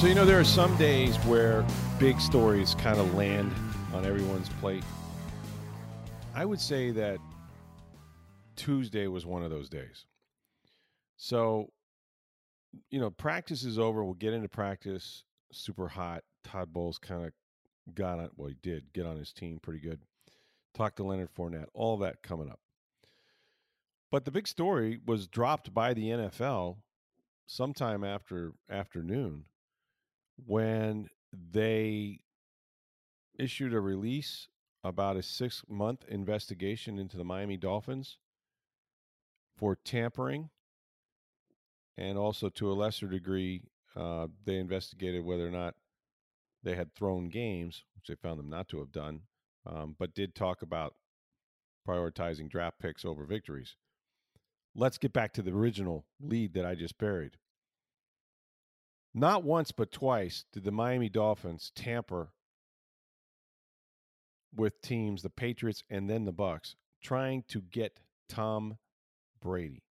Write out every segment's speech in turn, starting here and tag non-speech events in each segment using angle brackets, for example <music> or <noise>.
So, you know, there are some days where big stories kind of land on everyone's plate. I would say that Tuesday was one of those days. So, you know, practice is over. We'll get into practice. Super hot. Todd Bowles kind of got on, well, he did get on his team pretty good. Talked to Leonard Fournette. All that coming up. But the big story was dropped by the NFL sometime after afternoon when they issued a release about a six month investigation into the Miami Dolphins for tampering. And also, to a lesser degree, uh, they investigated whether or not they had thrown games, which they found them not to have done, um, but did talk about prioritizing draft picks over victories. Let's get back to the original lead that I just buried. Not once, but twice did the Miami Dolphins tamper with teams, the Patriots and then the Bucks, trying to get Tom Brady.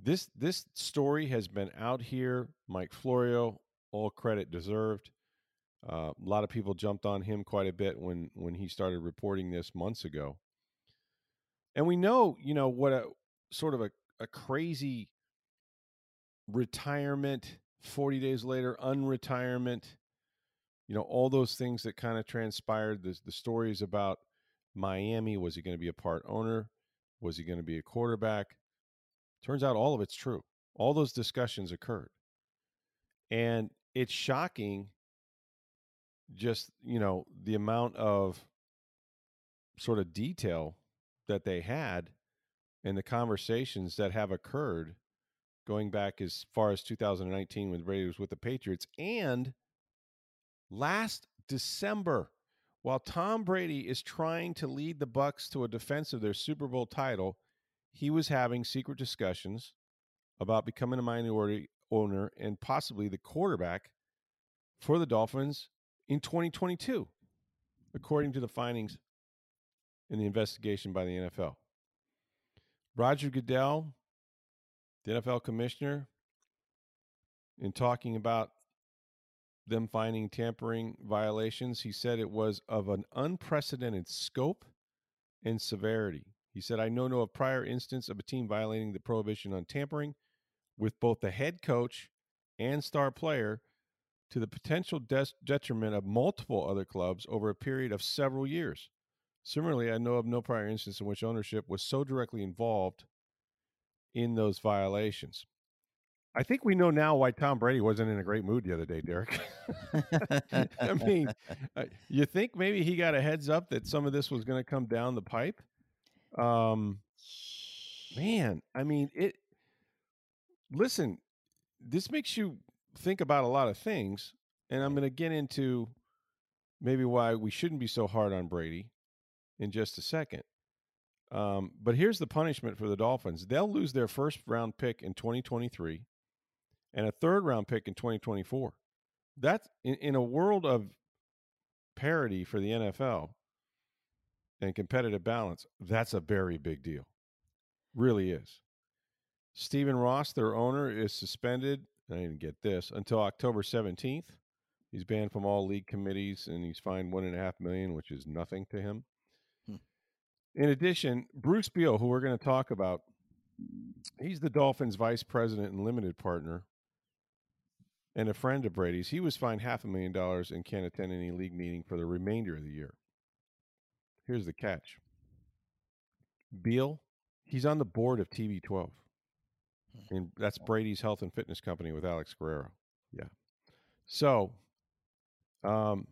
This this story has been out here. Mike Florio, all credit deserved. Uh, a lot of people jumped on him quite a bit when when he started reporting this months ago. And we know, you know, what a sort of a, a crazy retirement 40 days later, unretirement, you know, all those things that kind of transpired. The, the stories about Miami was he going to be a part owner? Was he going to be a quarterback? Turns out all of it's true. All those discussions occurred. And it's shocking just, you know, the amount of sort of detail that they had and the conversations that have occurred going back as far as 2019 when Brady was with the Patriots and last December while Tom Brady is trying to lead the Bucks to a defense of their Super Bowl title, he was having secret discussions about becoming a minority owner and possibly the quarterback for the Dolphins in 2022, according to the findings in the investigation by the NFL. Roger Goodell the NFL commissioner in talking about them finding tampering violations, he said it was of an unprecedented scope and severity. He said, I know no of prior instance of a team violating the prohibition on tampering with both the head coach and star player to the potential de- detriment of multiple other clubs over a period of several years. Similarly, I know of no prior instance in which ownership was so directly involved in those violations. I think we know now why Tom Brady wasn't in a great mood the other day, Derek. <laughs> I mean, uh, you think maybe he got a heads up that some of this was going to come down the pipe? Um, man, I mean, it. Listen, this makes you think about a lot of things, and I'm going to get into maybe why we shouldn't be so hard on Brady in just a second. Um, but here's the punishment for the Dolphins they'll lose their first round pick in 2023 and a third round pick in 2024. That's in, in a world of parity for the NFL and competitive balance, that's a very big deal. Really is. Stephen Ross, their owner, is suspended. I didn't get this until October 17th. He's banned from all league committees and he's fined one and a half million, which is nothing to him. In addition, Bruce Beal, who we're going to talk about, he's the Dolphins' vice president and limited partner and a friend of Brady's. He was fined half a million dollars and can't attend any league meeting for the remainder of the year. Here's the catch Beal, he's on the board of TB12. And that's Brady's health and fitness company with Alex Guerrero. Yeah. So, um,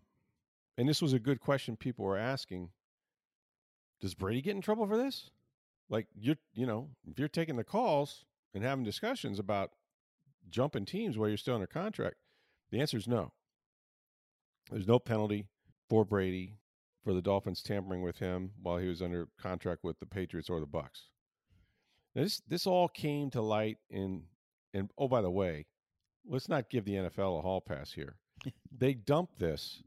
and this was a good question people were asking does Brady get in trouble for this? Like you're, you know, if you're taking the calls and having discussions about jumping teams while you're still under contract, the answer is no. There's no penalty for Brady for the Dolphins tampering with him while he was under contract with the Patriots or the Bucks. Now, this this all came to light in and oh by the way, let's not give the NFL a hall pass here. <laughs> they dumped this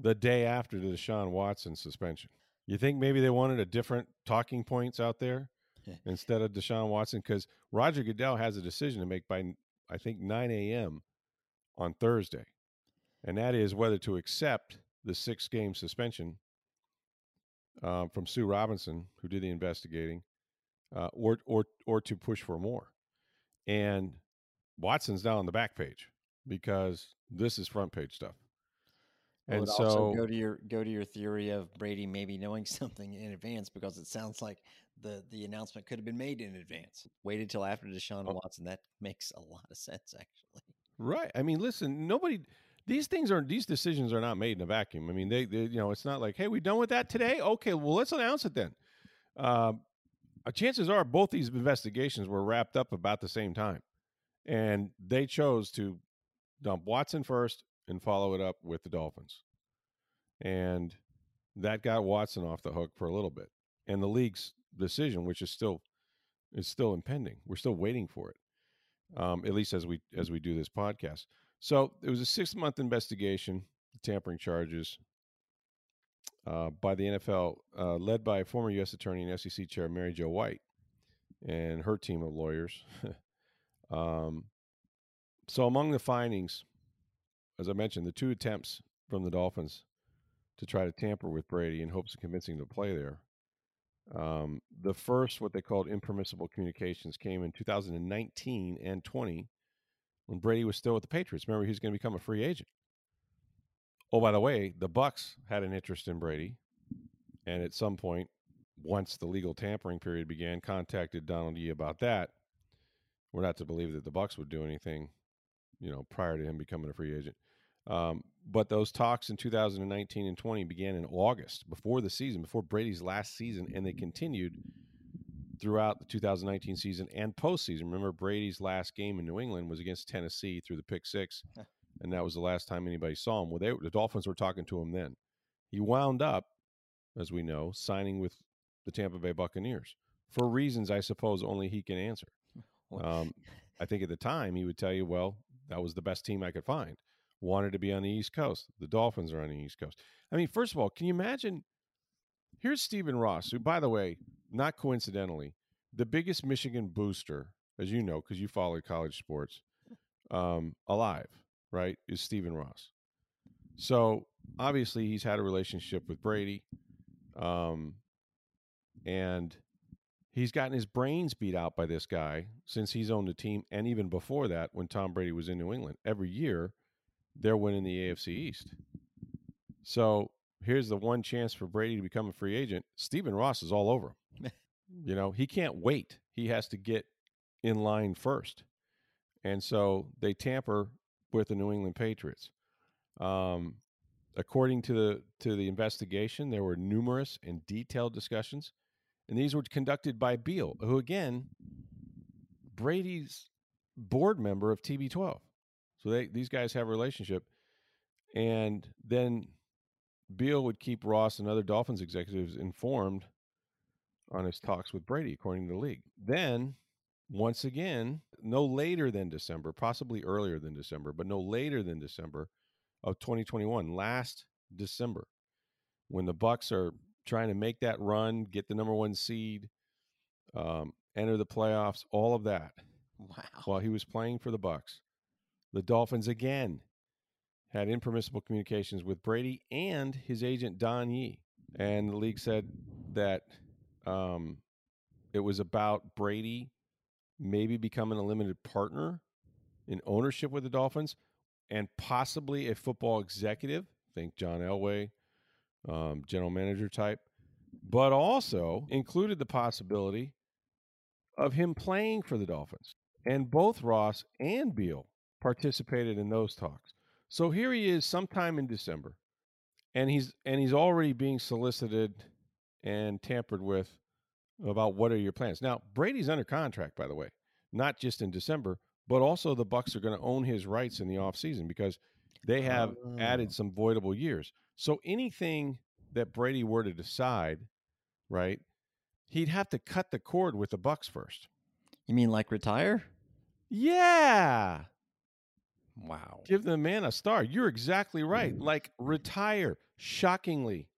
the day after the Deshaun Watson suspension. You think maybe they wanted a different talking points out there <laughs> instead of Deshaun Watson? Because Roger Goodell has a decision to make by I think 9 a.m. on Thursday, and that is whether to accept the six game suspension uh, from Sue Robinson, who did the investigating, uh, or or or to push for more. And Watson's now on the back page because this is front page stuff. And so also go to your go to your theory of Brady maybe knowing <laughs> something in advance because it sounds like the the announcement could have been made in advance. Waited till after Deshaun oh. Watson. That makes a lot of sense, actually. Right. I mean, listen, nobody. These things are these decisions are not made in a vacuum. I mean, they, they you know, it's not like, hey, we done with that today. Okay, well, let's announce it then. Uh, chances are both these investigations were wrapped up about the same time, and they chose to dump Watson first and follow it up with the Dolphins. And that got Watson off the hook for a little bit. And the league's decision, which is still is still impending. We're still waiting for it. Um, at least as we as we do this podcast. So it was a six month investigation, tampering charges uh, by the NFL, uh, led by former U.S. Attorney and SEC Chair Mary Jo White and her team of lawyers. <laughs> um, so among the findings as I mentioned, the two attempts from the Dolphins to try to tamper with Brady in hopes of convincing him to play there. Um, the first, what they called impermissible communications, came in 2019 and 20 when Brady was still with the Patriots. Remember, he was going to become a free agent. Oh, by the way, the Bucks had an interest in Brady, and at some point, once the legal tampering period began, contacted Donald Yee about that. We're not to believe that the Bucks would do anything, you know, prior to him becoming a free agent. Um, but those talks in 2019 and 20 began in August, before the season, before Brady's last season, and they continued throughout the 2019 season and postseason. Remember, Brady's last game in New England was against Tennessee threw the pick six, and that was the last time anybody saw him. Well, they, the Dolphins were talking to him then. He wound up, as we know, signing with the Tampa Bay Buccaneers for reasons I suppose only he can answer. <laughs> Um, I think at the time he would tell you, well, that was the best team I could find wanted to be on the East Coast. The Dolphins are on the East Coast. I mean, first of all, can you imagine? Here's Stephen Ross, who, by the way, not coincidentally, the biggest Michigan booster, as you know, because you followed college sports, um, alive, right, is Stephen Ross. So obviously, he's had a relationship with Brady, um, and he's gotten his brains beat out by this guy since he's owned the team, and even before that, when Tom Brady was in New England. Every year, they're winning the AFC East. So here's the one chance for Brady to become a free agent. Stephen Ross is all over him. <laughs> you know, he can't wait. He has to get in line first. And so they tamper with the New England Patriots. Um, according to the to the investigation, there were numerous and detailed discussions, and these were conducted by Beal, who again, Brady's board member of TB12. So they these guys have a relationship, and then Beal would keep Ross and other Dolphins executives informed on his talks with Brady, according to the league. Then, once again, no later than December, possibly earlier than December, but no later than December of 2021, last December, when the Bucks are trying to make that run, get the number one seed, um, enter the playoffs, all of that. Wow. While he was playing for the Bucks. The Dolphins again had impermissible communications with Brady and his agent Don Yee, and the league said that um, it was about Brady maybe becoming a limited partner in ownership with the Dolphins and possibly a football executive. Think John Elway, um, general manager type, but also included the possibility of him playing for the Dolphins. And both Ross and Beal participated in those talks. So here he is sometime in December. And he's and he's already being solicited and tampered with about what are your plans. Now, Brady's under contract, by the way, not just in December, but also the Bucks are going to own his rights in the offseason because they have oh. added ah. some voidable years. So anything that Brady were to decide, right, he'd have to cut the cord with the Bucks first. You mean like retire? Yeah. Wow. Give the man a star. You're exactly right. Mm. Like retire shockingly.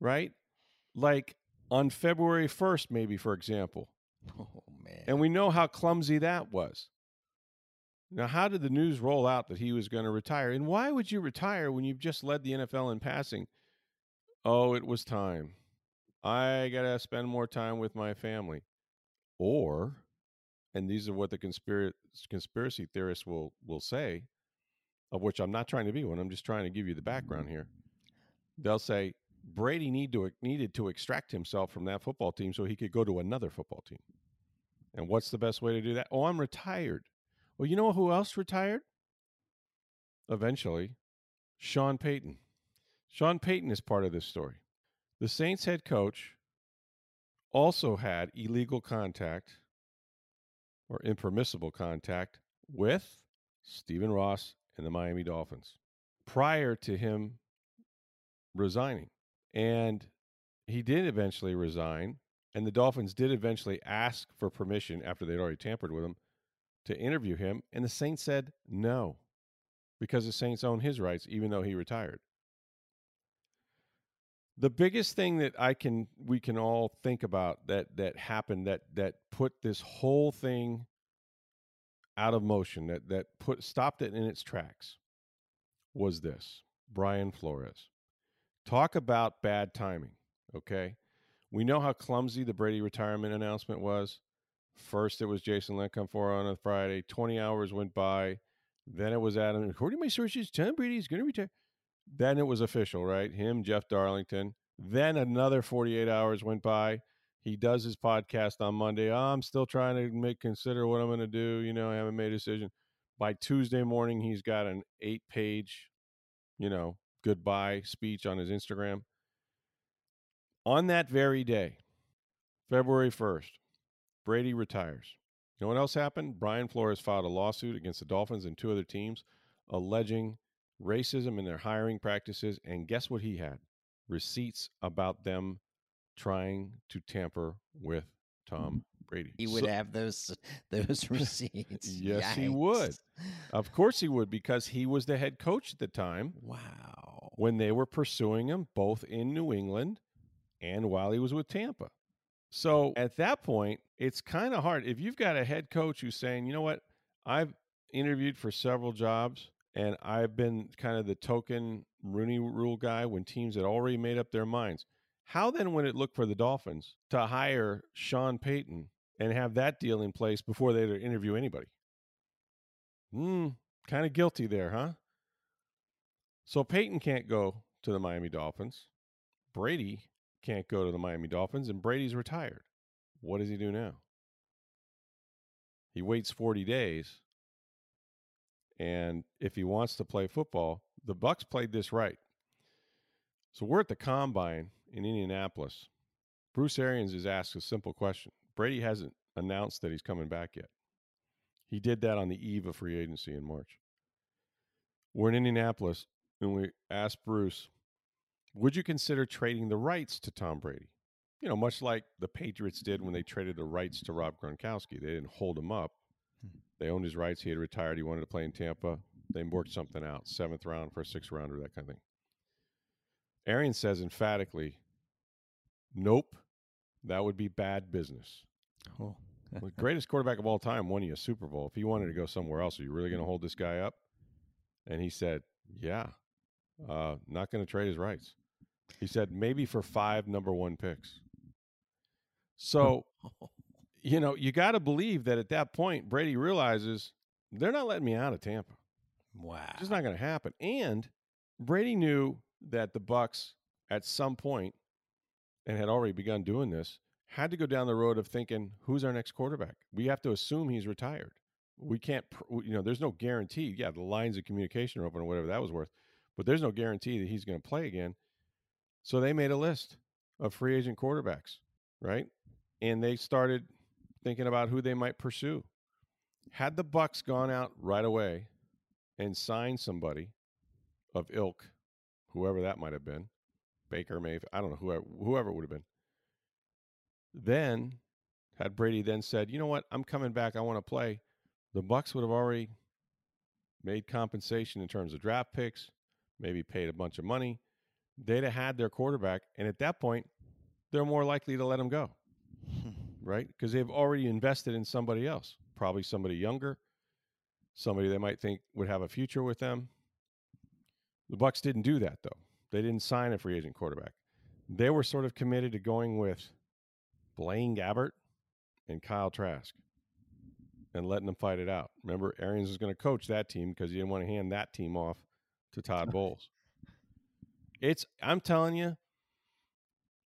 Right? Like on February 1st, maybe, for example. Oh, man. And we know how clumsy that was. Now, how did the news roll out that he was going to retire? And why would you retire when you've just led the NFL in passing? Oh, it was time. I got to spend more time with my family. Or, and these are what the conspiracy conspiracy theorists will will say, of which I'm not trying to be one. I'm just trying to give you the background here. They'll say Brady need to needed to extract himself from that football team so he could go to another football team. And what's the best way to do that? Oh, I'm retired. Well, you know who else retired? Eventually, Sean Payton. Sean Payton is part of this story. The Saints head coach also had illegal contact or impermissible contact with Stephen Ross and the Miami Dolphins prior to him resigning. And he did eventually resign, and the Dolphins did eventually ask for permission after they'd already tampered with him to interview him, and the Saints said no because the Saints own his rights even though he retired. The biggest thing that I can we can all think about that that happened that that put this whole thing out of motion that that put stopped it in its tracks was this Brian Flores. Talk about bad timing, okay? We know how clumsy the Brady retirement announcement was. First, it was Jason for on a Friday. 20 hours went by. Then it was Adam. According to my sources, Tom Brady is going to retire. Then it was official, right? Him, Jeff Darlington. Then another 48 hours went by. He does his podcast on Monday. Oh, I'm still trying to make consider what I'm going to do. You know, I haven't made a decision. By Tuesday morning, he's got an eight page, you know, goodbye speech on his Instagram. On that very day, February 1st, Brady retires. You know what else happened? Brian Flores filed a lawsuit against the Dolphins and two other teams alleging racism in their hiring practices. And guess what he had? Receipts about them trying to tamper with Tom mm-hmm. Brady. He would so, have those <laughs> those <laughs> receipts. yes, Yikes. he would. Of course he would, because he was the head coach at the time. Wow. When they were pursuing him both in New England and while he was with Tampa. So at that point, it's kind of hard. If you've got a head coach who's saying, you know what, I've interviewed for several jobs and I've been kind of the token Rooney rule guy when teams had already made up their minds. How then would it look for the Dolphins to hire Sean Payton and have that deal in place before they interview anybody? Hmm, kind of guilty there, huh? So Payton can't go to the Miami Dolphins. Brady can't go to the Miami Dolphins, and Brady's retired. What does he do now? He waits 40 days. And if he wants to play football, the Bucks played this right. So we're at the combine in Indianapolis. Bruce Arians is asked a simple question. Brady hasn't announced that he's coming back yet. He did that on the eve of free agency in March. We're in Indianapolis, and we asked Bruce, would you consider trading the rights to Tom Brady? You know, much like the Patriots did when they traded the rights to Rob Gronkowski. They didn't hold him up. They owned his rights. He had retired. He wanted to play in Tampa. They worked something out, seventh round for a sixth rounder, that kind of thing. Arian says emphatically, nope, that would be bad business. Oh. <laughs> the greatest quarterback of all time won you a Super Bowl. If he wanted to go somewhere else, are you really going to hold this guy up? And he said, yeah, uh, not going to trade his rights. He said maybe for five number one picks. So, <laughs> you know, you got to believe that at that point, Brady realizes they're not letting me out of Tampa. Wow. It's just not going to happen. And Brady knew that the Bucks at some point and had already begun doing this had to go down the road of thinking who's our next quarterback we have to assume he's retired we can't you know there's no guarantee yeah the lines of communication are open or whatever that was worth but there's no guarantee that he's going to play again so they made a list of free agent quarterbacks, right? And they started thinking about who they might pursue. Had the Bucks gone out right away and signed somebody of ilk, whoever that might have been, Baker Mayfield, I don't know whoever whoever it would have been. Then had Brady then said, "You know what? I'm coming back. I want to play." The Bucks would have already made compensation in terms of draft picks, maybe paid a bunch of money. They'd have had their quarterback, and at that point, they're more likely to let him go, hmm. Right? Because they've already invested in somebody else, probably somebody younger, somebody they might think would have a future with them. The Bucks didn't do that though. They didn't sign a free agent quarterback. They were sort of committed to going with Blaine Gabbert and Kyle Trask and letting them fight it out. Remember, Arians was going to coach that team because he didn't want to hand that team off to Todd <laughs> Bowles. It's I'm telling you,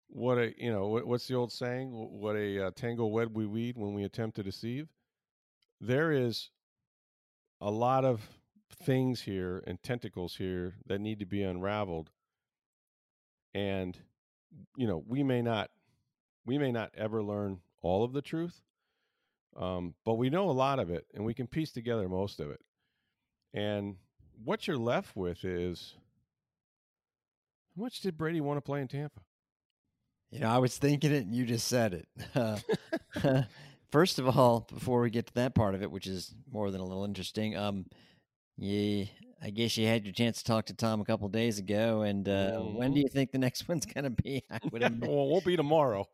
what a you know what, what's the old saying? What a uh, tangle web we weed when we attempt to deceive. There is a lot of things here and tentacles here that need to be unraveled, and you know we may not we may not ever learn all of the truth, um, but we know a lot of it, and we can piece together most of it. And what you're left with is how much did Brady want to play in Tampa? You know, I was thinking it, and you just said it. <laughs> Uh, <laughs> <laughs> first of all, before we get to that part of it, which is more than a little interesting, um, yeah, I guess you had your chance to talk to Tom a couple days ago. And uh, mm-hmm. when do you think the next one's going to be? I would well, it won't be tomorrow.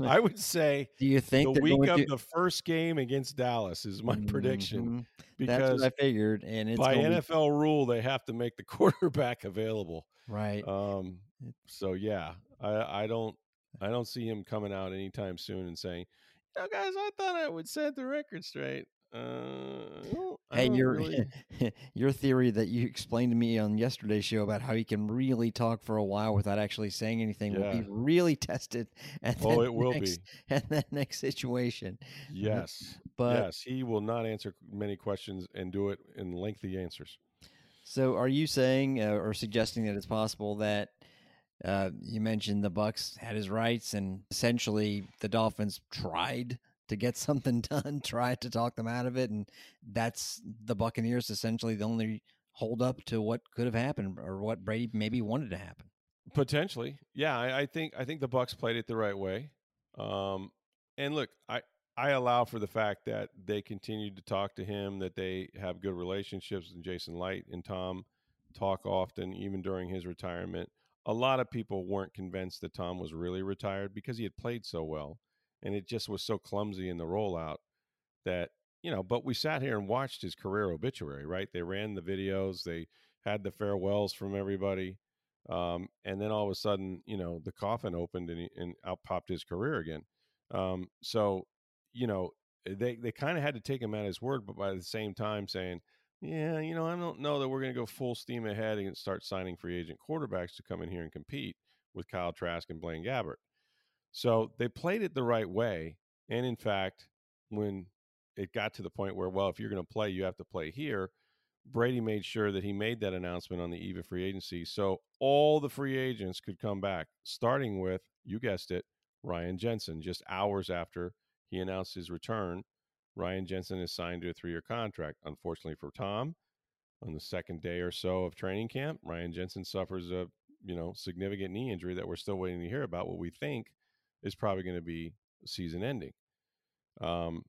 I would say. Do you think the week of to... the first game against Dallas is my mm-hmm. prediction? Because I figured, and it's by NFL be... rule they have to make the quarterback available. Right. Um. So yeah, I I don't I don't see him coming out anytime soon and saying, "You know, guys, I thought I would set the record straight." Uh, hey, your really... <laughs> your theory that you explained to me on yesterday's show about how he can really talk for a while without actually saying anything yeah. will be really tested. <laughs> At oh, it will next, be <laughs> And that next situation. Yes, but yes, he will not answer many questions and do it in lengthy answers. So, are you saying uh, or suggesting that it's possible that uh, you mentioned the Bucks had his rights, and essentially the Dolphins tried to get <laughs> something done, tried to talk them out of it, and that's the Buccaneers essentially the only hold up to what could have happened or what Brady maybe wanted to happen. Potentially, yeah. I, I think I think the Bucks played it the right way. Um, and look, I I allow for the fact that they continued to talk to him, that they have good relationships, and Jason Licht and Tom talk often, even during his retirement. A lot of people weren't convinced that Tom was really retired because he had played so well and it just was so clumsy in the rollout that you know but we sat here and watched his career obituary right? They ran the videos they had the farewells from everybody um, and then all of a sudden you know the coffin opened and, he, and out popped his career again. Um, so you know they they kind of had to take him at his word but by the same time saying yeah you know i don't know that we're going to go full steam ahead and start signing free agent quarterbacks to come in here and compete with kyle trask and blaine gabbert so they played it the right way. And in fact, when it got to the point where, well, if you're going to play, you have to play here, Brady made sure that he made that announcement on the eve of free agency. So all the free agents could come back, starting with, you guessed it, Ryan Jensen. Just hours after he announced his return, Ryan Jensen is signed to a three year contract. Unfortunately for Tom, on the second day or so of training camp, Ryan Jensen suffers a you know significant knee injury that we're still waiting to hear about. What we think is probably going to be season ending. Um,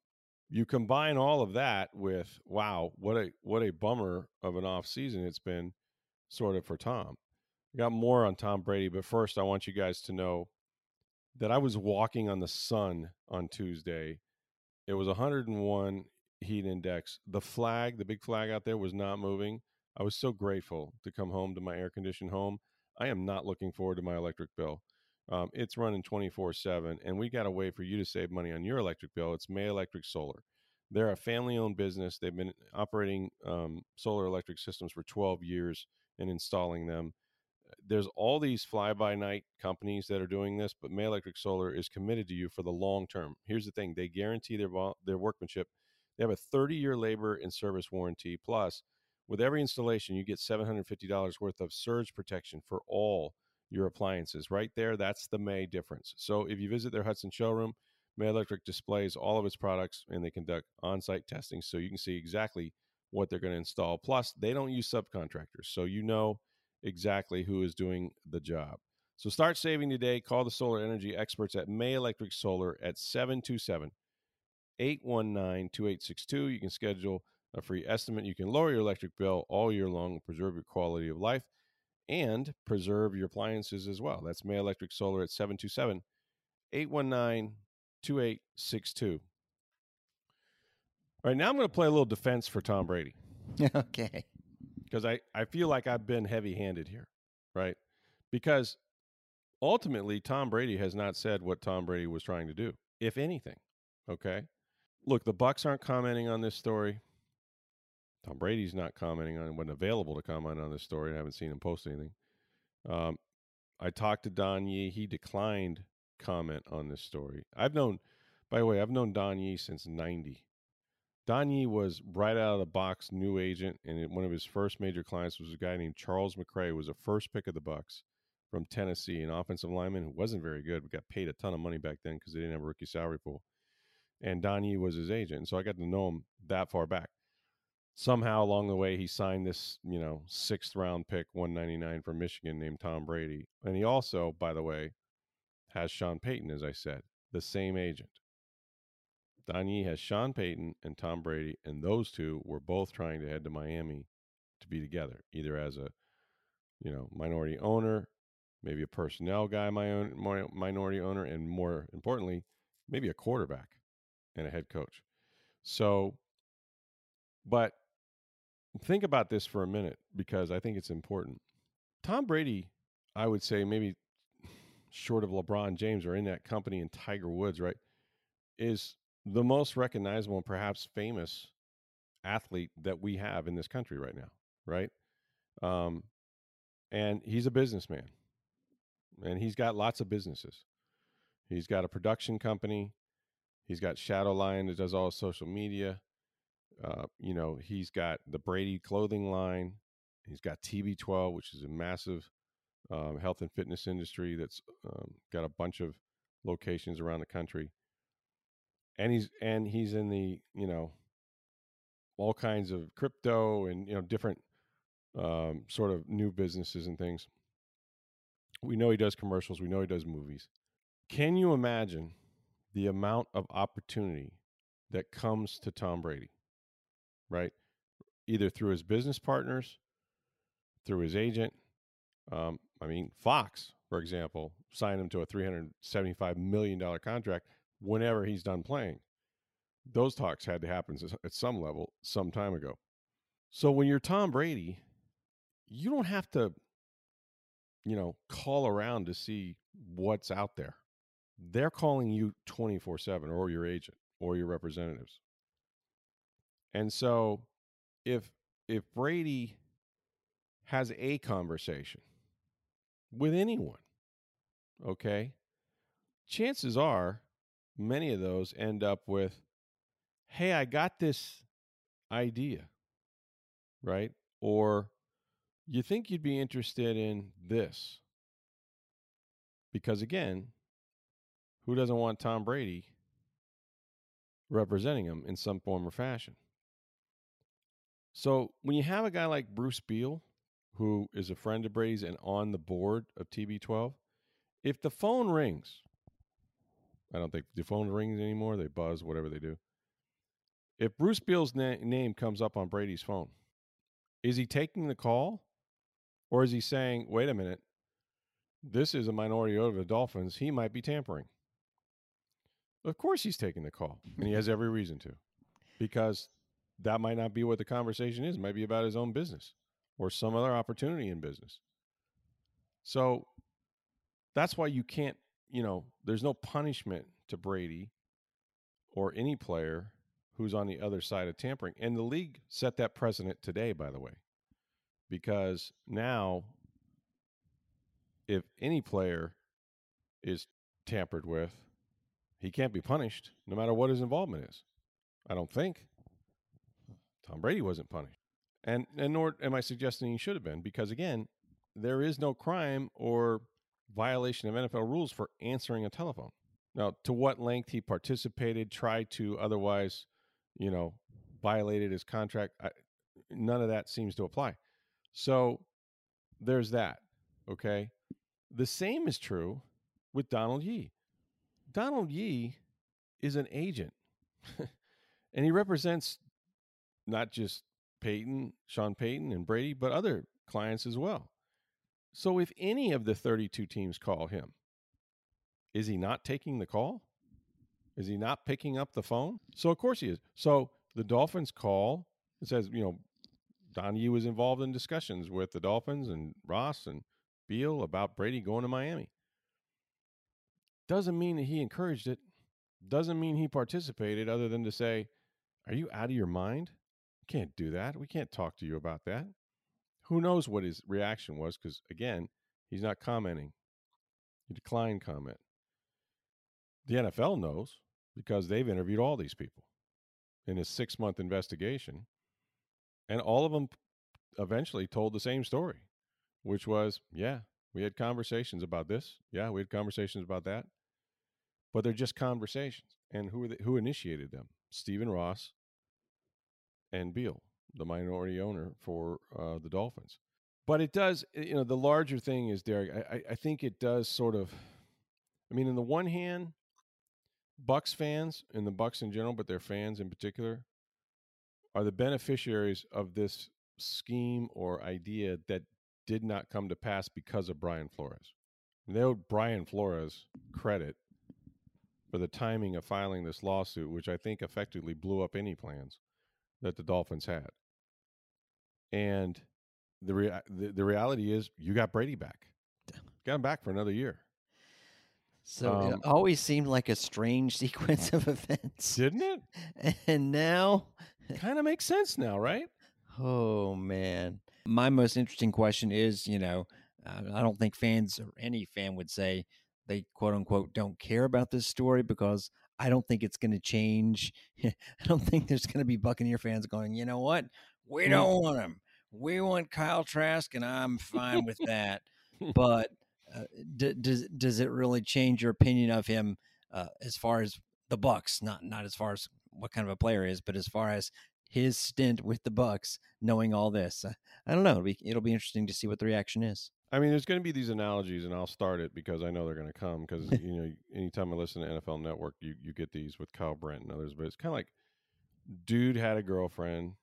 you combine all of that with wow, what a what a bummer of an off season it's been, sort of for Tom. I got more on Tom Brady, but first I want you guys to know that I was walking on the sun on Tuesday. It was 101 heat index. The flag, the big flag out there, was not moving. I was so grateful to come home to my air conditioned home. I am not looking forward to my electric bill. Um, it's running 24 7, and we got a way for you to save money on your electric bill. It's May Electric Solar. They're a family owned business. They've been operating um, solar electric systems for 12 years and installing them. There's all these fly by night companies that are doing this, but May Electric Solar is committed to you for the long term. Here's the thing they guarantee their, their workmanship. They have a 30 year labor and service warranty. Plus, with every installation, you get $750 worth of surge protection for all your appliances. Right there, that's the May difference. So if you visit their Hudson showroom, May Electric displays all of its products and they conduct on site testing so you can see exactly what they're going to install. Plus, they don't use subcontractors, so you know exactly who is doing the job. So start saving today. Call the solar energy experts at May Electric Solar at 727 819 2862. You can schedule a free estimate. You can lower your electric bill all year long preserve your quality of life and preserve your appliances as well. That's May Electric Solar at 727 819 2862. All right, now I'm going to play a little defense for Tom Brady. <laughs> okay. Because I, I feel like I've been heavy handed here, right? Because ultimately, Tom Brady has not said what Tom Brady was trying to do, if anything. Okay. Look, the Bucks aren't commenting on this story. Tom Brady's not commenting on, wasn't available to comment on this story. I haven't seen him post anything. Um, I talked to Don Yee. He declined comment on this story. I've known, by the way, I've known Don Yee since 90. Don Yee was right out of the box new agent, and one of his first major clients was a guy named Charles McRae, who was a first pick of the Bucks from Tennessee, an offensive lineman who wasn't very good, but got paid a ton of money back then because they didn't have a rookie salary pool. And Don Yee was his agent, so I got to know him that far back. Somehow along the way he signed this you know sixth round pick 199 from michigan named tom brady. And he also by the way has sean payton as i said the same agent Don Yee has Sean Payton and Tom Brady, and those two were both trying to head to Miami to be together, either as a you know minority owner, maybe a personnel guy, my own minority owner, and more importantly, maybe a quarterback and a head coach. So, but think about this for a minute because I think it's important. Tom Brady, I would say maybe short of LeBron James or in that company and Tiger Woods, right, is the most recognizable and perhaps famous athlete that we have in this country right now, right? Um, and he's a businessman, and he's got lots of businesses. He's got a production company. He's got Shadow Lion that does all social media. Uh, you know, he's got the Brady clothing line. He's got TB12, which is a massive um, health and fitness industry that's um, got a bunch of locations around the country. And he's and he's in the you know all kinds of crypto and you know different um, sort of new businesses and things. We know he does commercials. We know he does movies. Can you imagine the amount of opportunity that comes to Tom Brady? right? Either through his business partners, through his agent. Um, I mean, Fox, for example, signed him to a $375 million contract whenever he's done playing. Those talks had to happen at some level some time ago. So when you're Tom Brady, you don't have to, you know, call around to see what's out there. They're calling you 24 7 or your agent or your representatives. And so if if Brady has a conversation with anyone, okay, chances are many of those end up with, hey, I got this idea, right? Or you think you'd be interested in this? Because again, who doesn't want Tom Brady representing him in some form or fashion? So when you have a guy like Bruce Beal, who is a friend of Brady's and on the board of TB12, if the phone rings, I don't think the phone rings anymore. They buzz, whatever they do. If Bruce Beal's na- name comes up on Brady's phone, is he taking the call, or is he saying, "Wait a minute, this is a minority owner of the Dolphins. He might be tampering." Of course, he's taking the call, and he has <laughs> every reason to, because that might not be what the conversation is. It might be about his own business or some other opportunity in business. So that's why you can't, you know, there's no punishment to Brady or any player who's on the other side of tampering. And the league set that precedent today, by the way, because now if any player is tampered with, he can't be punished no matter what his involvement is. I don't think. Tom Brady wasn't punished. And and nor am I suggesting he should have been, because again, there is no crime or violation of NFL rules for answering a telephone. Now, to what length he participated, tried to otherwise, you know, violated his contract, I, none of that seems to apply. So there's that. Okay. The same is true with Donald Yee. Donald Yee is an agent, <laughs> and he represents not just Peyton, Sean Payton, and Brady, but other clients as well. So if any of the 32 teams call him, is he not taking the call? Is he not picking up the phone? So of course he is. So the Dolphins call. It says, you know, Don Yee was involved in discussions with the Dolphins and Ross and Beal about Brady going to Miami. Doesn't mean that he encouraged it. Doesn't mean he participated, other than to say, Are you out of your mind? Can't do that. We can't talk to you about that. Who knows what his reaction was? Because again, he's not commenting. He declined comment. The NFL knows because they've interviewed all these people in a six month investigation. And all of them eventually told the same story, which was, yeah, we had conversations about this. Yeah, we had conversations about that. But they're just conversations. And who they, who initiated them? Stephen Ross and Beal, the minority owner for uh, the Dolphins. But it does, you know, the larger thing is, Derek, I, I think it does sort of, I mean, in the one hand, Bucks fans and the Bucks in general, but their fans in particular, are the beneficiaries of this scheme or idea that did not come to pass because of Brian Flores. They owe Brian Flores credit for the timing of filing this lawsuit, which I think effectively blew up any plans that the Dolphins had. And the, rea- the, the reality is, you got Brady back. Got him back for another year. So um, it always seemed like a strange <laughs> sequence of events, didn't it? <laughs> And now, <laughs> kind of makes sense now, right? Oh man, my most interesting question is, you know, I don't think fans or any fan would say they quote unquote don't care about this story because I don't think it's going to change. I don't think there's going to be Buccaneer fans going, you know what, we mm. don't want him. We want Kyle Trask, and I'm fine with that. <laughs> but uh, d- does does it really change your opinion of him uh, as far as the Bucks? Not not as far as what kind of a player is, but as far as his stint with the Bucks, knowing all this, uh, I don't know. It'll be, it'll be interesting to see what the reaction is. I mean, there's going to be these analogies, and I'll start it because I know they're going to come. Because you know, anytime I listen to NFL Network, you you get these with Kyle Brandt and others. But it's kind of like, dude had a girlfriend,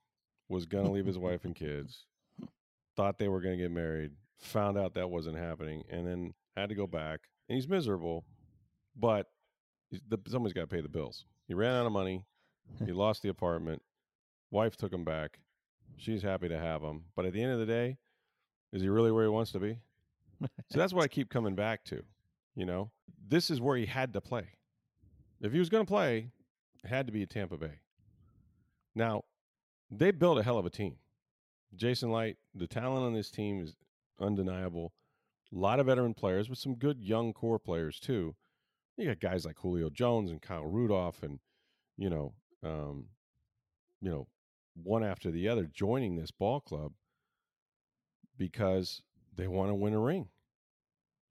was going to leave his wife and <laughs> kids, thought they were going to get married, found out that wasn't happening, and then had to go back. And he's miserable, but the, somebody's got to pay the bills. He ran out of money. He <laughs> lost the apartment. Wife took him back. She's happy to have him. But at the end of the day, is he really where he wants to be? so that's what I <laughs> keep coming back to. You know, this is where he had to play. If he was going to play, it had to be at Tampa Bay. Now, they built a hell of a team. Jason Licht, the talent on this team is undeniable. A lot of veteran players but some good young core players too. You got guys like Julio Jones and Kyle Rudolph, and you know, um, you know, one after the other joining this ball club because they want to win a ring.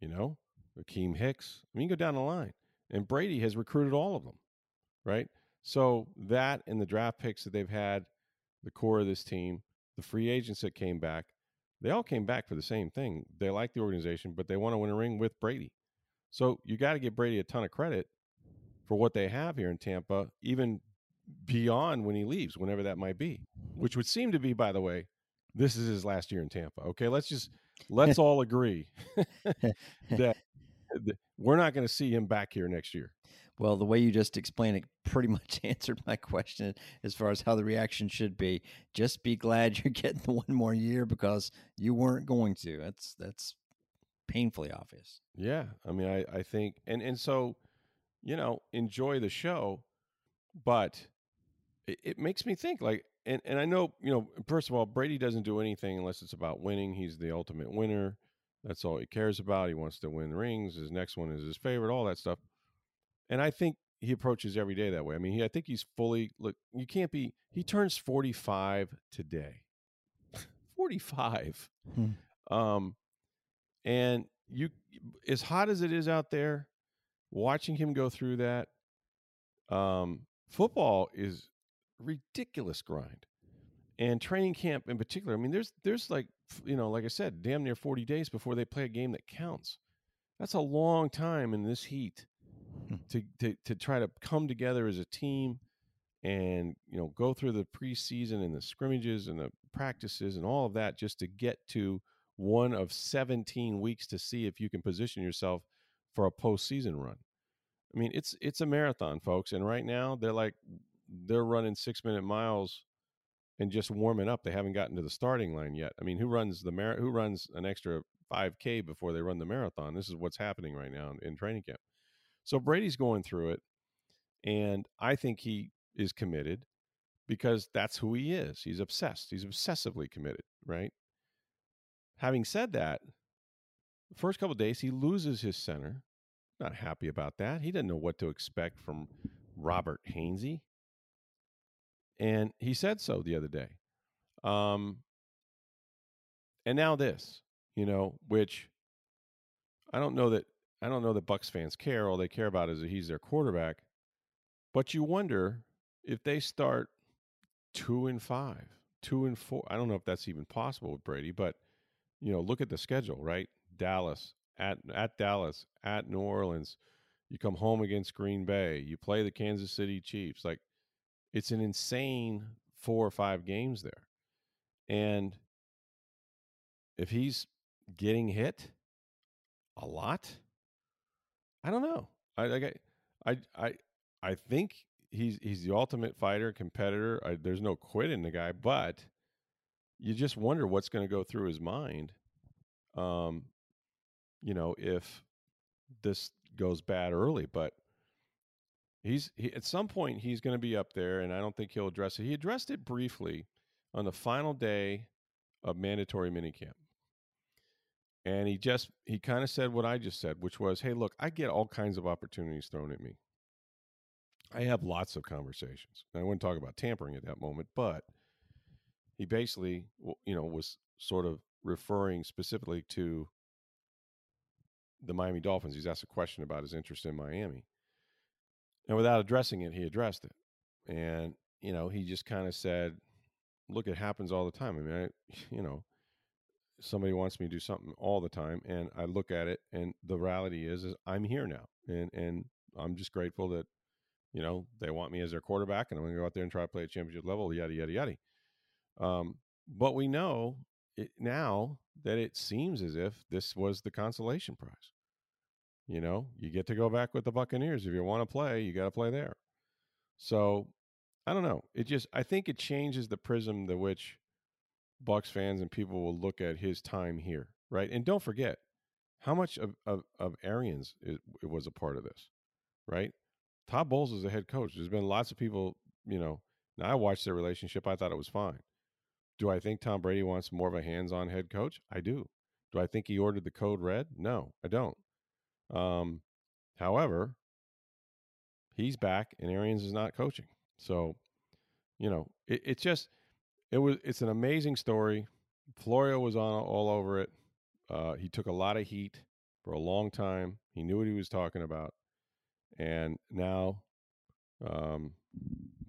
You know, Akiem Hicks. I mean, go down the line, and Brady has recruited all of them, right? So that and the draft picks that they've had, the core of this team, the free agents that came back, they all came back for the same thing. They like the organization, but they want to win a ring with Brady. So you got to give Brady a ton of credit for what they have here in Tampa, even beyond when he leaves, whenever that might be, which would seem to be, by the way, this is his last year in Tampa. Okay, let's just let's <laughs> all agree <laughs> that we're not going to see him back here next year. Well, the way you just explained it pretty <laughs> much answered my question as far as how the reaction should be. Just be glad you're <laughs> getting the one more year because you weren't going to. That's that's painfully obvious. Yeah, I mean, I I think, and and so, you know, enjoy the show, but it, it makes me think like. And, and I know, you know, first of all, Brady doesn't do anything unless it's about winning. He's the ultimate winner. That's all he cares about. He wants to win rings. His next one is his favorite, all that stuff and I think he approaches every day that way. I mean, he, I think he's fully look. You can't be. He turns forty five today. <laughs> forty five. Hmm. Um, and you as hot as it is out there, watching him go through that, um, football is ridiculous grind, and training camp in particular. I mean, there's there's like you know, like I said, damn near 40 days before they play a game that counts. That's a long time in this heat. Hmm. to to to try to come together as a team and you know go through the preseason and the scrimmages and the practices and all of that just to get to one of 17 weeks to see if you can position yourself for a postseason run. I mean, it's it's a marathon, folks, and right now they're like they're running six minute miles and just warming up. They haven't gotten to the starting line yet. I mean, who runs the mar- who runs an extra 5K before they run the marathon? This is what's happening right now in, in training camp. So Brady's going through it, and I think he is committed because that's who he is. He's obsessed. He's obsessively committed, right? Having said that, the first couple days he loses his center. Not happy about that. He didn't know what to expect from Robert Hainsey. And he said so the other day. Um, and now this, you know, which I don't know that I don't know that Bucs fans care. All they care about is that he's their quarterback. But you wonder if they start two and five, two and four. I don't know if that's even possible with Brady, but you know, look at the schedule, right? Dallas at at Dallas, at New Orleans. You come home against Green Bay. You play the Kansas City Chiefs. Like it's an insane four or five games there. And if he's getting hit a lot, I don't know. I like I I I think he's he's the ultimate fighter, competitor. I, there's no quitting the guy, but you just wonder what's going to go through his mind. Um, you know, if this goes bad early, but he's he, at some point he's going to be up there, and I don't think he'll address it. He addressed it briefly on the final day of mandatory minicamp. And he just he kind of said what I just said, which was, "Hey, look, I get all kinds of opportunities thrown at me. I have lots of conversations. I wouldn't talk about tampering at that moment, but he basically, you know, was sort of referring specifically to the Miami Dolphins. He's asked a question about his interest in Miami. And without addressing it, he addressed it. And, you know, he just kind of said, look, it happens all the time. I mean, I, <laughs> you know, somebody wants me to do something all the time and I look at it and the reality is, is I'm here now. And, and I'm just grateful that, you know, they want me as their quarterback and I'm going to go out there and try to play at championship level, yada, yada, yada. Um, but we know it, now that it seems as if this was the consolation prize. You know, you get to go back with the Buccaneers. If you want to play, you got to play there. So I don't know. It just, I think it changes the prism the which Bucs fans and people will look at his time here, right? And don't forget how much of, of, of Arians it, it was a part of this, right? Todd Bowles is the head coach. There's been lots of people, you know, now I watched their relationship. I thought it was fine. Do I think Tom Brady wants more of a hands-on head coach? I do. Do I think he ordered the code red? No, I don't. Um, however, he's back and Arians is not coaching. So, you know, it, it's just it was it's an amazing story. Florio was on all over it. Uh, he took a lot of heat for a long time. He knew what he was talking about, and now um,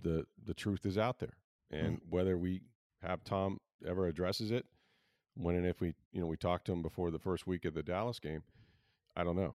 the the truth is out there. And mm-hmm. whether we have Tom ever addresses it, when and if we you know we talked to him before the first week of the Dallas game, I don't know.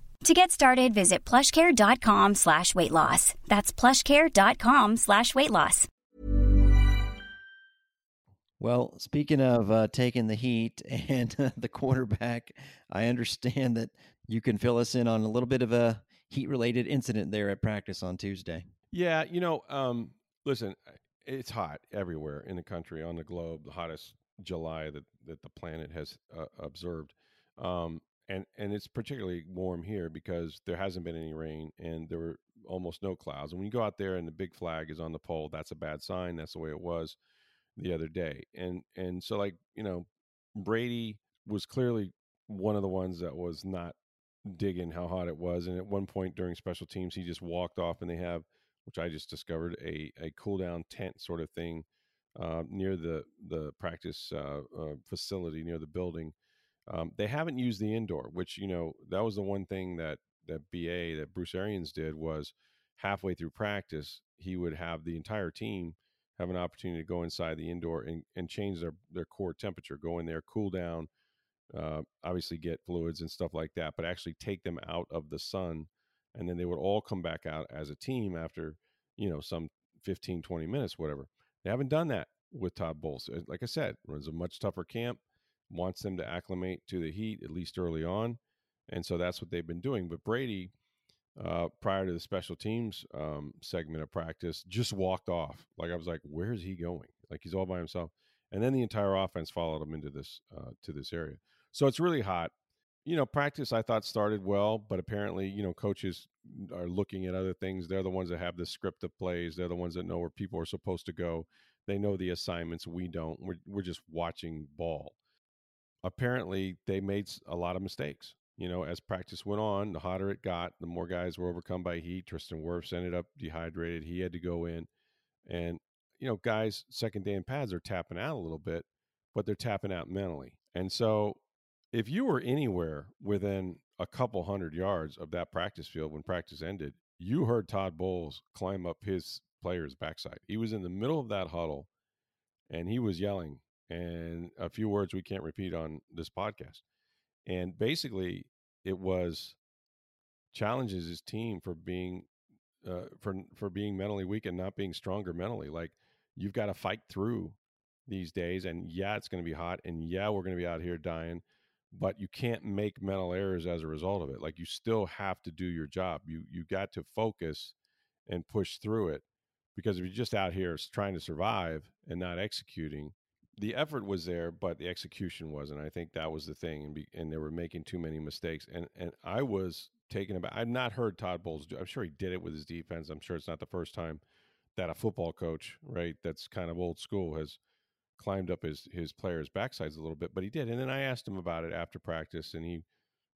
To get started, visit plushcare.com slash weight loss. That's plushcare.com slash weight loss. Well, speaking of uh, taking the heat <laughs> and uh, the quarterback, I understand that you can fill us in on a little bit of a heat related incident there at practice on Tuesday. Yeah, you know, um, listen, it's hot everywhere in the country, on the globe, the hottest July that, that the planet has uh, observed. Um, and and it's particularly warm here because there hasn't been any rain and there were almost no clouds. And when you go out there and the big flag is on the pole, that's a bad sign. That's the way it was the other day. And and so like you know, Brady was clearly one of the ones that was not digging how hot it was. And at one point during special teams, he just walked off, and they have, which I just discovered, a a cool down tent sort of thing uh, near the the practice uh, uh, facility near the building. Um, they haven't used the indoor, which you know that was the one thing that that BA that Bruce Arians did was halfway through practice he would have the entire team have an opportunity to go inside the indoor and, and change their their core temperature, go in there, cool down, uh, obviously get fluids and stuff like that, but actually take them out of the sun, and then they would all come back out as a team after you know some 15 20 minutes whatever. They haven't done that with todd bowles like i said runs a much tougher camp wants them to acclimate to the heat at least early on and so that's what they've been doing but brady uh, prior to the special teams um, segment of practice just walked off like i was like where is he going? Like he's all by himself and then the entire offense followed him into this uh, to this area so it's really hot. You know practice i thought started well but apparently you know coaches are looking at other things. They're the ones that have the script of plays. They're the ones that know where people are supposed to go. They know the assignments. We don't. We're, we're just watching ball apparently they made a lot of mistakes you know, as practice went on, the hotter it got, the more guys were overcome by heat. Tristan Wirfs ended up dehydrated. He had to go in. And, you know, guys, second day in pads are tapping out a little bit, but they're tapping out mentally. And so if you were anywhere within a couple hundred yards of that practice field when practice ended, you heard Todd Bowles climb up his player's backside. He was in the middle of that huddle and he was yelling and a few words we can't repeat on this podcast. And basically, it was challenges his team for being uh, for for being mentally weak and not being stronger mentally. Like you've got to fight through these days, and yeah, it's going to be hot, and yeah, we're going to be out here dying, but you can't make mental errors as a result of it. Like you still have to do your job. You you got to focus and push through it because if you're just out here trying to survive and not executing, the effort was there, but the execution wasn't. I think that was the thing, and be, and they were making too many mistakes. And and I was taken aback. I've not heard Todd Bowles do. I'm sure he did it with his defense. I'm sure it's not the first time that a football coach, right, that's kind of old school, has climbed up his his players' backsides a little bit. But he did. And then I asked him about it after practice, and he,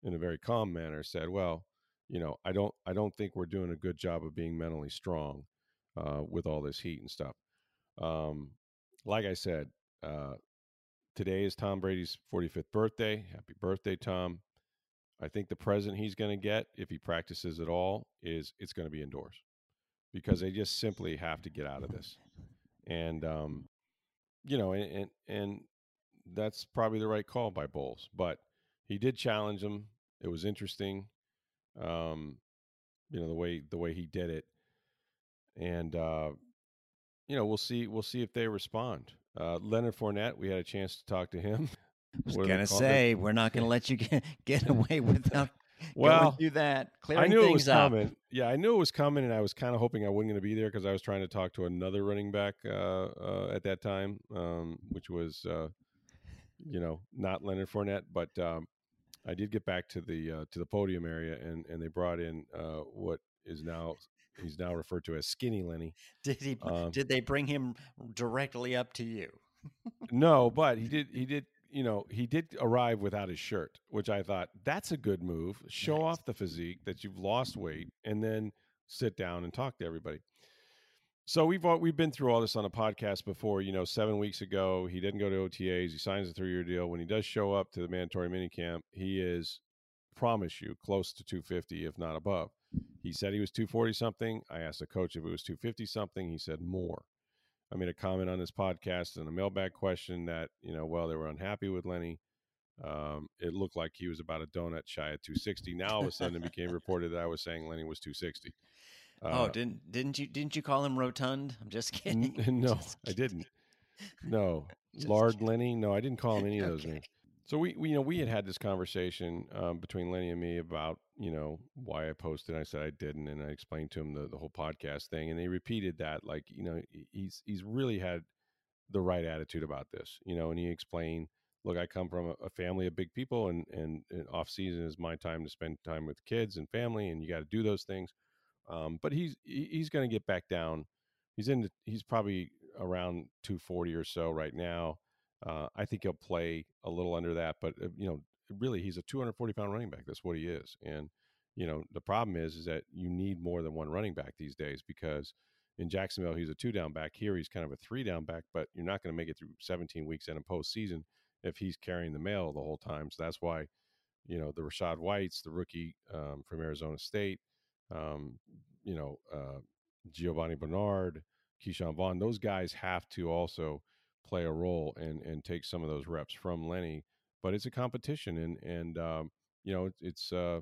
in a very calm manner, said, "Well, you know, I don't I don't think we're doing a good job of being mentally strong uh, with all this heat and stuff." Um, like I said, uh, today is Tom Brady's 45th birthday. Happy birthday, Tom. I think the present he's going to get, if he practices at all, is it's going to be indoors because they just simply have to get out of this. And, um, you know, and, and, and that's probably the right call by Bowles. But he did challenge him. It was interesting, um, you know, the way the way he did it. And, uh, you know, we'll see. We'll see if they respond. Uh, Leonard Fournette, we had a chance to talk to him. I was gonna say we're not gonna let you get, <laughs> get away without <laughs> well do that. I knew it was up. coming. Yeah, I knew it was coming, and I was kind of hoping I wasn't going to be there because I was trying to talk to another running back uh, uh, at that time, um, which was uh, you know not Leonard Fournette, but um, I did get back to the uh, to the podium area, and and they brought in uh, what is now he's now referred to as Skinny Lenny. Did he? Um, did they bring him directly up to you? no, but he did. He did. You know, he did arrive without his shirt, which I thought that's a good move. Show nice. off the physique that you've lost weight, and then sit down and talk to everybody. So we've all, we've been through all this on a podcast before. You know, seven weeks ago, he didn't go to OTAs. He signs a three year deal. When he does show up to the mandatory minicamp, he is promise you close to 250, if not above. He said he was 240 something. I asked the coach if it was 250 something. He said more. I made a comment on this podcast and a mailbag question that, you know, well, they were unhappy with Lenny. Um, it looked like he was about a donut shy at 260. Now all of a sudden it became reported that I was saying Lenny was 260. Uh, oh, didn't didn't you didn't you call him rotund? I'm just <laughs> kidding. N- <laughs> no, just kidding. I didn't. No, <laughs> Lard kidding. Lenny. No, I didn't call him any of those okay. names. So we, we, you know, we had had this conversation um, between Lenny and me about, you know, why I posted. I said I didn't, and I explained to him the, the whole podcast thing, and they repeated that, like, you know, he's he's really had the right attitude about this, you know, and he explained, look, I come from a, a family of big people, and, and and off season is my time to spend time with kids and family, and you got to do those things. Um, but he's he's going to get back down. He's in. He's probably around 240 or so right now. Uh, I think he'll play a little under that, but uh, you know, really, he's a 240 pound running back. That's what he is. And you know, the problem is, is that you need more than one running back these days because in Jacksonville he's a two down back. Here he's kind of a three down back, but you're not going to make it through 17 weeks in a postseason if he's carrying the mail the whole time. So that's why, you know, the Rachaad Whites, the rookie um, from Arizona State, um, you know, uh, Giovani Bernard, Ke'Shawn Vaughn, those guys have to also play a role and and take some of those reps from Lenny. But it's a competition, and and um, you know, it's uh,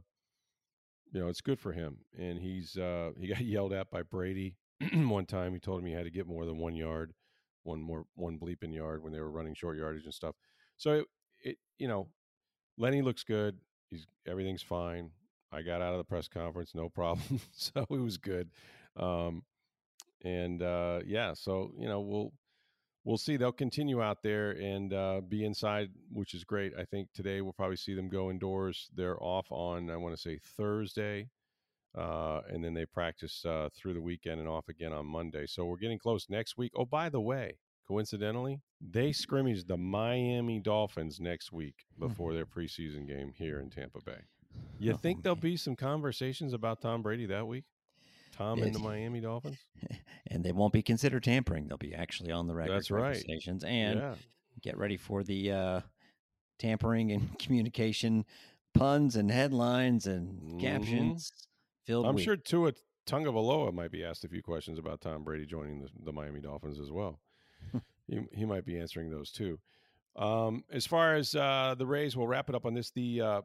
you know, it's good for him. And he's uh, he <laughs> got yelled at by Brady <clears throat> one time. He told him he had to get more than one yard, one more one bleeping yard when they were running short yardage and stuff. So it, it you know, Lenny looks good. He's everything's fine. I got out of the press conference, no <laughs> problem. so it was good. Um, and uh, yeah, so you know we'll we'll see. They'll continue out there and uh, be inside, which is great. I think today we'll probably see them go indoors. They're off on I want to say Thursday, uh, and then they practice uh, through the weekend and off again on Monday. So we're getting close next week. Oh, by the way, coincidentally, they scrimmage the Miami Dolphins next week before their <laughs> preseason game here in Tampa Bay. You think there'll <laughs> be some conversations about Tom Brady that week? Tom and the Miami Dolphins? <laughs> And they won't be considered tampering. They'll be actually on the record That's right. conversations. And yeah. get ready for the uh, tampering and <laughs> communication puns and headlines and mm-hmm. captions filled I'm sure Tua Tagovailoa might be asked a few questions about Tom Brady joining the, the Miami Dolphins as well. <laughs> he, he might be answering those too. Um, as far as uh, the Rays, we'll wrap it up on this. The uh,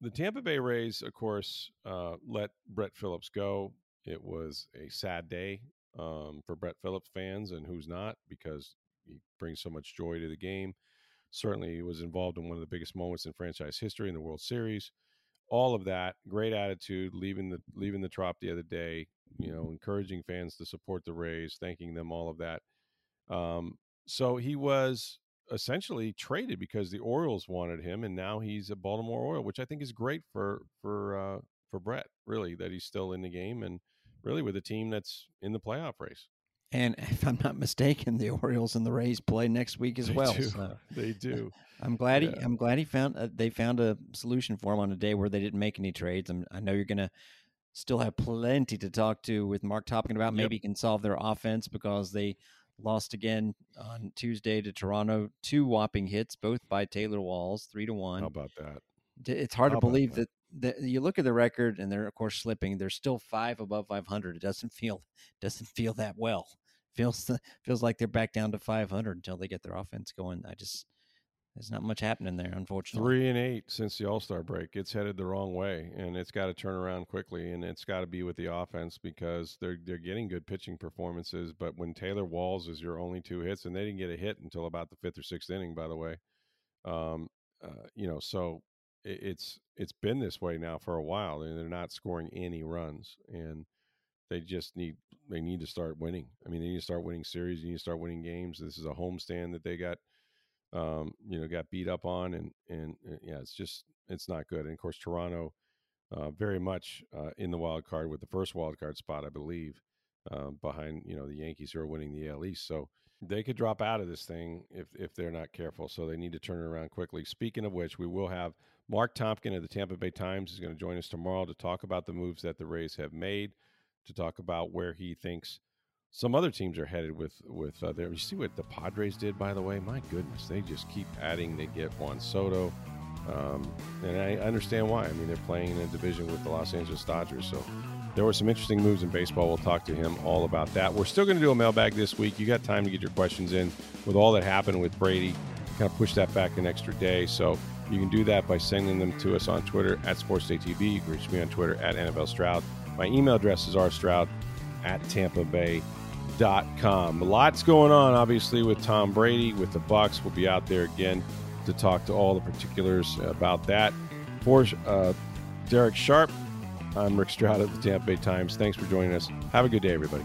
the Tampa Bay Rays, of course, uh, let Brett Phillips go. It was a sad day um, for Brett Phillips fans and who's not because he brings so much joy to the game. Certainly, he was involved in one of the biggest moments in franchise history in the World Series. All of that, great attitude, leaving the leaving the trop the other day. You know, encouraging fans to support the Rays, thanking them, all of that. Um, so he was essentially traded because the Orioles wanted him, and now he's a Baltimore Oriole, which I think is great for for uh, for Brett. Really, that he's still in the game and really with a team that's in the playoff race. And <laughs> if I'm not mistaken, the Orioles and the Rays play next week as they well. Do. So. <laughs> They do. <laughs> I'm glad he. I'm glad he found. Uh, they found a solution for him on a day where they didn't make any trades. I'm, i know you're going to still have plenty to talk to with Marc Topkin about. Maybe yep. he can solve their offense because they lost again on Tuesday to Toronto. Two whopping hits, both by Taylor Walls, three to one. How about that? It's hard How to believe that? that, that you look at the record and they're of course slipping. They're still five above 500. It doesn't feel <laughs> doesn't feel that well. Feels <laughs> feels like they're back down to 500 until they get their offense going. I just there's not much happening there, unfortunately. Three and eight since the All Star break. It's headed the wrong way, and it's got to turn around quickly. And it's got to be with the offense because they're they're getting good pitching performances. But when Taylor Walls is your only two hits, and they didn't get a hit until about the fifth or sixth inning, by the way. Um, uh, you know, so it's it's been this way now for a while, and they're not scoring any runs, and they just need they need to start winning. I mean, they need to start winning series. They need to start winning games. This is a homestand that they got um, you know, got beat up on, and and uh, yeah, it's just it's not good. And of course, Toronto, uh, very much uh, in the wild card with the first wild card spot, I believe, uh, behind you know the Yankees who are winning the AL East. So they could drop out of this thing if if they're not careful. So they need to turn it around quickly. Speaking of which, we will have Marc Topkin of the Tampa Bay Times is going to join us tomorrow to talk about the moves that the Rays have made, to talk about where he thinks some other teams are headed with with uh, there. You see what the Padres did, by the way. My goodness, they just keep adding. They get Juan Soto, um, and I understand why. I mean, they're playing in a division with the Los Angeles Dodgers, so there were some interesting moves in baseball. We'll talk to him all about that. We're still going to do a mailbag this week. You got time to get your questions in with all that happened with Brady. Kind of push that back an extra day, so you can do that by sending them to us on Twitter at SportsDayTV. You can reach me on Twitter at NFL Stroud. My email address is rstroud at Tampa Bay dot com. Lots going on, obviously, with Tom Brady, with the Bucs. We'll be out there again to talk to all the particulars about that. For uh, Derek Sharp, I'm Rick Stroud at the Tampa Bay Times. Thanks for joining us. Have a good day, everybody.